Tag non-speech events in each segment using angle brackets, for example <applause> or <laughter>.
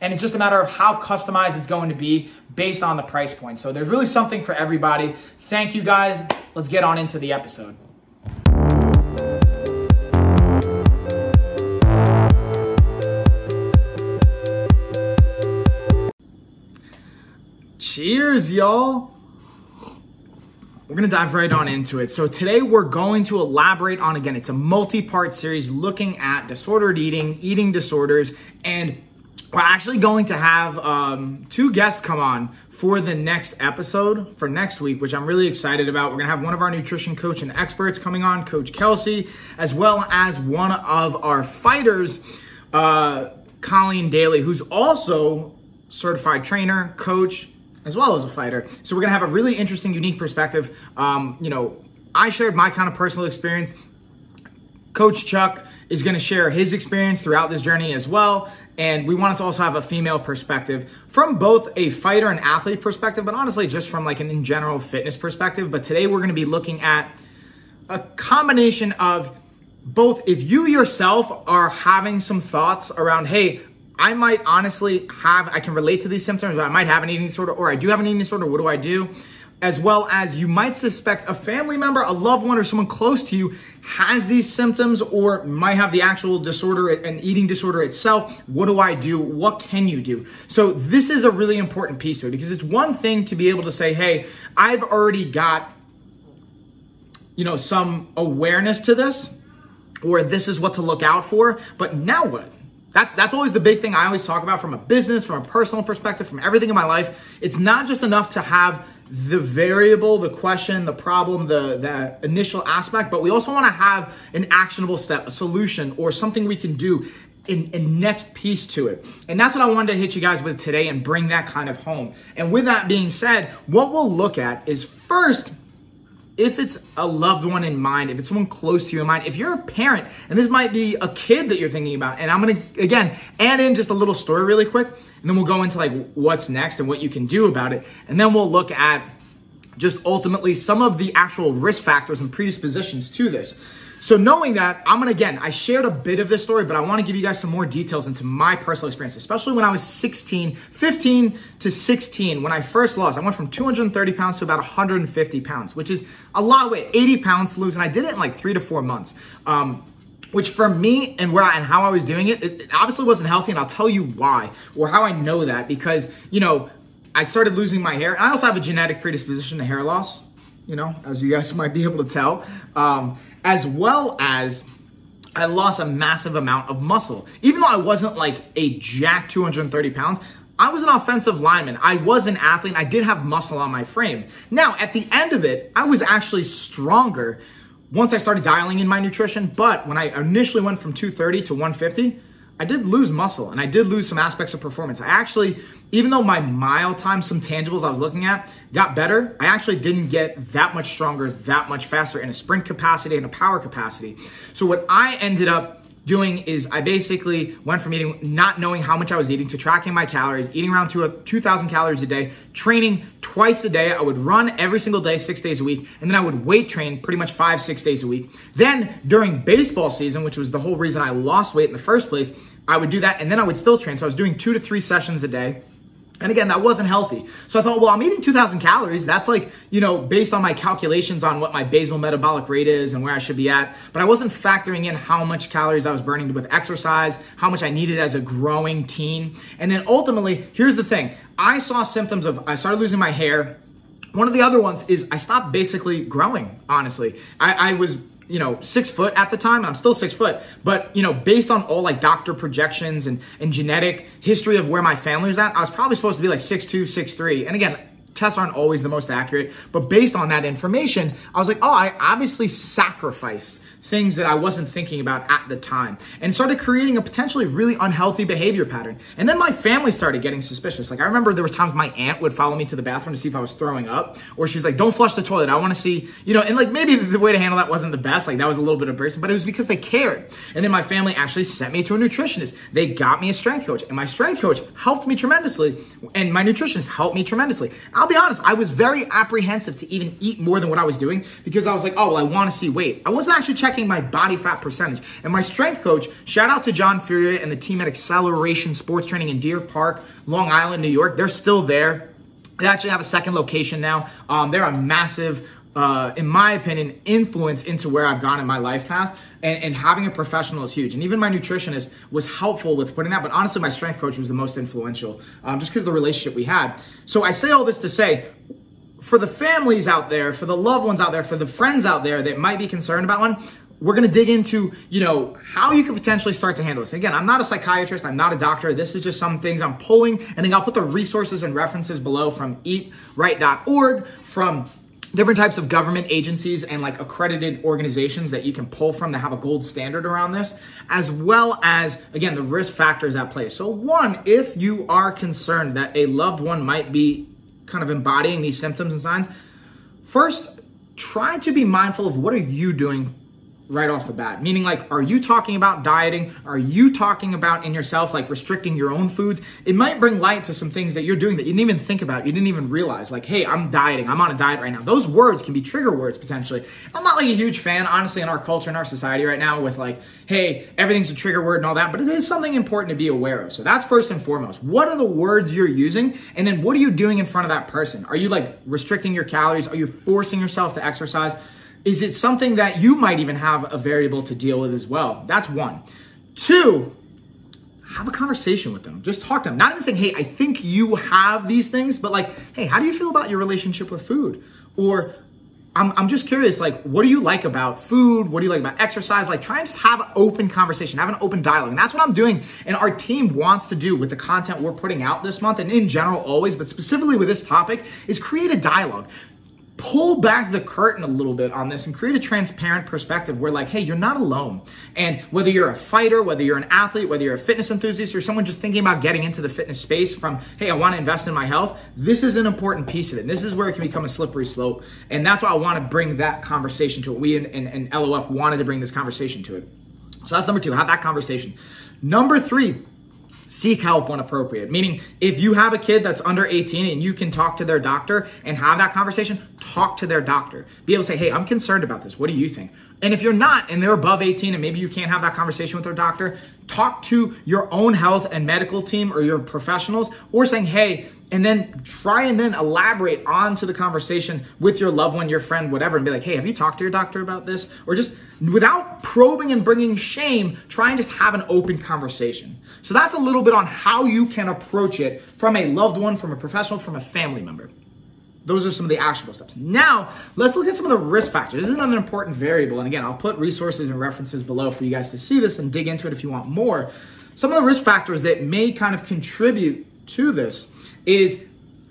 And it's just a matter of how customized it's going to be based on the price point. So there's really something for everybody. Thank you guys. Let's get on into the episode. Cheers, y'all. We're going to dive right on into it. So, today we're going to elaborate on again, it's a multi part series looking at disordered eating, eating disorders, and we're actually going to have um, two guests come on for the next episode for next week, which I'm really excited about. We're gonna have one of our nutrition coach and experts coming on, Coach Kelsey, as well as one of our fighters, uh, Colleen Daly, who's also certified trainer, coach, as well as a fighter. So we're gonna have a really interesting, unique perspective. Um, you know, I shared my kind of personal experience. Coach Chuck is going to share his experience throughout this journey as well. And we wanted to also have a female perspective from both a fighter and athlete perspective, but honestly, just from like an in general fitness perspective. But today we're going to be looking at a combination of both if you yourself are having some thoughts around, hey, I might honestly have, I can relate to these symptoms, I might have an eating disorder, or I do have an eating disorder, what do I do? As well as you might suspect a family member, a loved one, or someone close to you has these symptoms or might have the actual disorder, an eating disorder itself. What do I do? What can you do? So, this is a really important piece to it because it's one thing to be able to say, hey, I've already got, you know, some awareness to this or this is what to look out for, but now what? That's that's always the big thing I always talk about from a business, from a personal perspective, from everything in my life. It's not just enough to have the variable, the question, the problem, the, the initial aspect, but we also want to have an actionable step, a solution, or something we can do in, in next piece to it. And that's what I wanted to hit you guys with today and bring that kind of home. And with that being said, what we'll look at is first, if it's a loved one in mind, if it's someone close to you in mind, if you're a parent and this might be a kid that you're thinking about, and I'm gonna again add in just a little story really quick, and then we'll go into like what's next and what you can do about it, and then we'll look at just ultimately some of the actual risk factors and predispositions to this. So knowing that, I'm gonna again, I shared a bit of this story, but I wanna give you guys some more details into my personal experience, especially when I was 16, 15 to 16, when I first lost. I went from 230 pounds to about 150 pounds, which is a lot of weight, 80 pounds to lose, and I did it in like three to four months. Um, which for me and where I, and how I was doing it, it obviously wasn't healthy, and I'll tell you why or how I know that because you know I started losing my hair. I also have a genetic predisposition to hair loss you know, as you guys <laughs> might be able to tell, um, as well as I lost a massive amount of muscle. Even though I wasn't like a jack 230 pounds, I was an offensive lineman. I was an athlete. I did have muscle on my frame. Now, at the end of it, I was actually stronger once I started dialing in my nutrition. But when I initially went from 230 to 150, I did lose muscle and I did lose some aspects of performance. I actually, even though my mile time, some tangibles I was looking at got better, I actually didn't get that much stronger, that much faster in a sprint capacity and a power capacity. So what I ended up doing is I basically went from eating, not knowing how much I was eating to tracking my calories, eating around 2,000 calories a day, training twice a day. I would run every single day, six days a week, and then I would weight train pretty much five, six days a week. Then during baseball season, which was the whole reason I lost weight in the first place, I would do that and then I would still train. So I was doing two to three sessions a day. And again, that wasn't healthy. So I thought, well, I'm eating 2,000 calories. That's like, you know, based on my calculations on what my basal metabolic rate is and where I should be at. But I wasn't factoring in how much calories I was burning with exercise, how much I needed as a growing teen. And then ultimately, here's the thing I saw symptoms of, I started losing my hair. One of the other ones is I stopped basically growing, honestly. I, I was you know, six foot at the time. I'm still six foot, but you know, based on all like doctor projections and, and genetic history of where my family was at, I was probably supposed to be like six two, six three. And again, tests aren't always the most accurate, but based on that information, I was like, oh, I obviously sacrificed things that I wasn't thinking about at the time and started creating a potentially really unhealthy behavior pattern. And then my family started getting suspicious. Like I remember there was times my aunt would follow me to the bathroom to see if I was throwing up or she's like, don't flush the toilet. I want to see, you know, and like maybe the way to handle that wasn't the best. Like that was a little bit of embarrassing, but it was because they cared. And then my family actually sent me to a nutritionist. They got me a strength coach and my strength coach helped me tremendously and my nutritionist helped me tremendously. I'll be honest, I was very apprehensive to even eat more than what I was doing because I was like, oh, well, I want to see weight. I wasn't actually checking my body fat percentage. And my strength coach, shout out to John Furia and the team at Acceleration Sports Training in Deer Park, Long Island, New York. They're still there. They actually have a second location now. Um, they're a massive, uh, in my opinion, influence into where I've gone in my life path. And, and, having a professional is huge. And even my nutritionist was helpful with putting that. But honestly, my strength coach was the most influential, um, just because of the relationship we had. So I say all this to say, for the families out there, for the loved ones out there, for the friends out there that might be concerned about one, we're going to dig into, you know, how you could potentially start to handle this. Again, I'm not a psychiatrist, I'm not a doctor. This is just some things I'm pulling, and then I'll put the resources and references below from eatright.org, from different types of government agencies and like accredited organizations that you can pull from that have a gold standard around this, as well as, again, the risk factors at play. So, one, if you are concerned that a loved one might be kind of embodying these symptoms and signs, first, try to be mindful of what are you doing right off the bat. Meaning, like, are you talking about dieting? Are you talking about in yourself, like restricting your own foods? It might bring light to some things that you're doing that you didn't even think about. You didn't even realize, like, hey, I'm dieting. I'm on a diet right now. Those words can be trigger words potentially. I'm not like a huge fan, honestly, in our culture, in our society right now, with like, hey, everything's a trigger word and all that, but it is something important to be aware of. So that's first and foremost. What are the words you're using? And then what are you doing in front of that person? Are you like restricting your calories? Are you forcing yourself to exercise? Is it something that you might even have a variable to deal with as well? That's one. Two, have a conversation with them. Just talk to them. Not even saying, hey, I think you have these things, but like, hey, how do you feel about your relationship with food? Or I'm, I'm just curious, like, what do you like about food? What do you like about exercise? Like, try and just have an open conversation, have an open dialogue. And that's what I'm doing. And our team wants to do with the content we're putting out this month and in general always, but specifically with this topic, is create a dialogue pull back the curtain a little bit on this and create a transparent perspective where like hey you're not alone. And whether you're a fighter whether you're an athlete whether you're a fitness enthusiast or someone just thinking about getting into the fitness space from hey i want to invest in my health this is an important piece of it. And this is where it can become a slippery slope. And that's why i want to bring that conversation to it. We and, and, and lof wanted to bring this conversation to it. So that's number two. Have that conversation. Number three seek help when appropriate. Meaning, if you have a kid that's under 18 and you can talk to their doctor and have that conversation, talk to their doctor. Be able to say, hey, I'm concerned about this. What do you think? And if you're not and they're above 18 and maybe you can't have that conversation with their doctor, talk to your own health and medical team or your professionals or saying, hey, and then try and then elaborate onto the conversation with your loved one, your friend, whatever, and be like, hey, have you talked to your doctor about this? Or just without probing and bringing shame, try and just have an open conversation. So that's a little bit on how you can approach it from a loved one, from a professional, from a family member. Those are some of the actionable steps. Now, let's look at some of the risk factors. This is another important variable. And again, I'll put resources and references below for you guys to see this and dig into it if you want more. Some of the risk factors that may kind of contribute to this is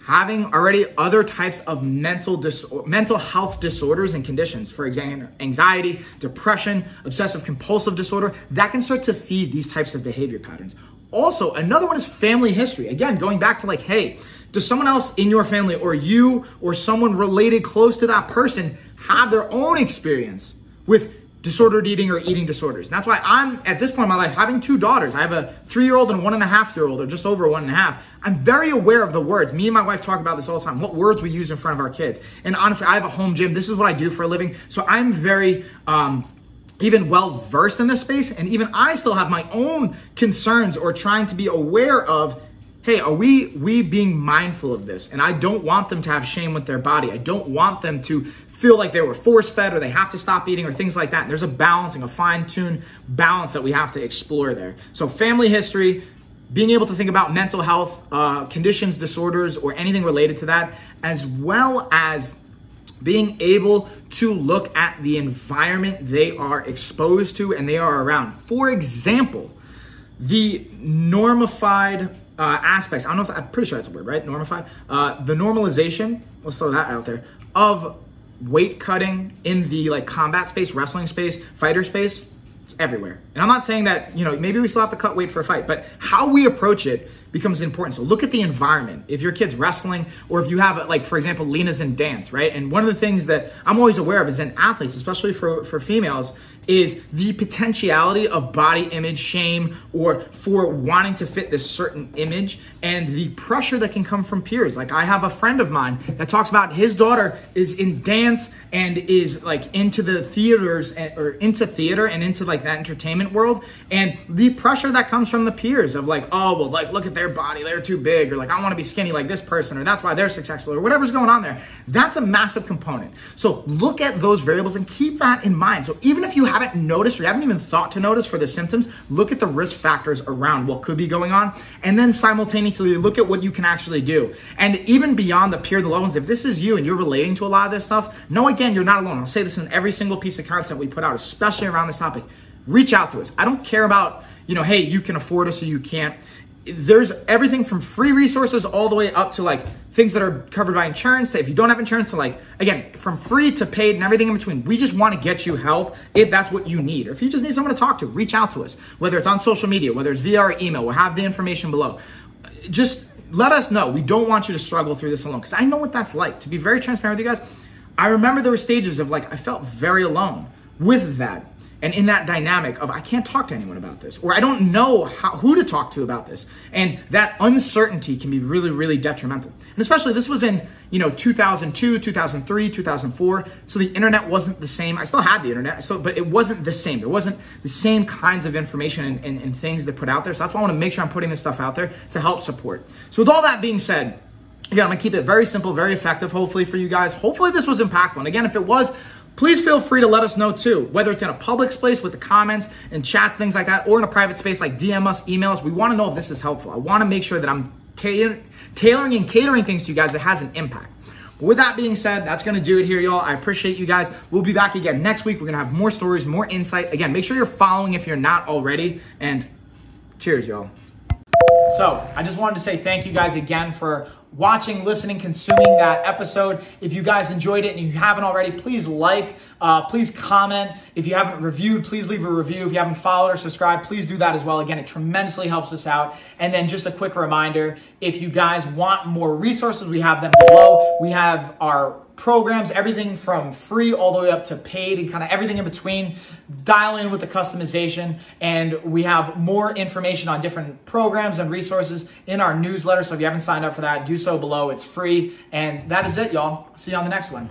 having already other types of mental mental health disorders and conditions for example anxiety depression obsessive compulsive disorder that can start to feed these types of behavior patterns also another one is family history again going back to like hey does someone else in your family or you or someone related close to that person have their own experience with disordered eating or eating disorders. And that's why I'm at this point in my life having two daughters. I have a three year old and one and a half year old, or just over one and a half. I'm very aware of the words. Me and my wife talk about this all the time. What words we use in front of our kids. And honestly, I have a home gym. This is what I do for a living. So I'm very um, even well versed in this space. And even I still have my own concerns or trying to be aware of hey, are we we being mindful of this? And I don't want them to have shame with their body. I don't want them to feel like they were force fed or they have to stop eating or things like that. And there's a balancing, a fine tuned balance that we have to explore there. So, family history, being able to think about mental health uh, conditions, disorders, or anything related to that, as well as being able to look at the environment they are exposed to and they are around. For example, the normified uh, aspects. I don't know if I'm pretty sure that's a word, right? Normified. Uh, the normalization. Let's throw that out there of weight cutting in the like combat space, wrestling space, fighter space. It's everywhere. And I'm not saying that you know maybe we still have to cut weight for a fight, but how we approach it becomes important. So look at the environment. If your kid's wrestling, or if you have like for example, Lena's in dance, right? And one of the things that I'm always aware of is in athletes, especially for for females, is the potentiality of body image shame or for wanting to fit this certain image and the pressure that can come from peers. Like I have a friend of mine that talks about his daughter is in dance and is like into the theaters and, or into theater and into like that entertainment world and the pressure that comes from the peers of like oh well like look at their body they're too big or like I want to be skinny like this person or that's why they're successful or whatever's going on there that's a massive component so look at those variables and keep that in mind so even if you haven't noticed or you haven't even thought to notice for the symptoms look at the risk factors around what could be going on and then simultaneously look at what you can actually do and even beyond the peer the loved ones if this is you and you're relating to a lot of this stuff know again you're not alone. I'll say this in every single piece of content we put out, especially around this topic. Reach out to us. I don't care about, you know, hey, you can afford us or you can't. There's everything from free resources all the way up to like things that are covered by insurance. That if you don't have insurance, to like again from free to paid and everything in between. We just want to get you help if that's what you need, or if you just need someone to talk to. Reach out to us, whether it's on social media, whether it's via our email. We'll have the information below. Just let us know. We don't want you to struggle through this alone because I know what that's like. To be very transparent with you guys, I remember there were stages of like I felt very alone with that and in that dynamic of I can't talk to anyone about this or I don't know how, who to talk to about this and that uncertainty can be really really detrimental and especially this was in you know 2002 2003 2004 so the internet wasn't the same I still had the internet so but it wasn't the same there wasn't the same kinds of information and, and, and things that put out there so that's why I want to make sure I'm putting this stuff out there to help support so with all that being said Again, I'm gonna keep it very simple, very effective, hopefully for you guys. Hopefully this was impactful. And again, if it was, please feel free to let us know too, whether it's in a public space with the comments and chats, things like that, or in a private space like DM us, email us. We wanna know if this is helpful. I wanna make sure that I'm tailoring and catering things to you guys that has an impact. With that being said, that's going to do it here, y'all. I appreciate you guys. We'll be back again next week. We're going to have more stories, more insight. Again, make sure you're following if you're not already. And cheers, y'all. So I just wanted to say thank you guys again for watching, listening, consuming that episode. If you guys enjoyed it and you haven't already, please like, uh, please comment. If you haven't reviewed, please leave a review. If you haven't followed or subscribed, please do that as well. Again, it tremendously helps us out. And then just a quick reminder, if you guys want more resources, we have them below. We have our programs, everything from free all the way up to paid and kind of everything in between. Dial in with the customization, and we have more information on different programs and resources in our newsletter. So if you haven't signed up for that, do so below. It's free. And that is it, y'all. See you on the next one.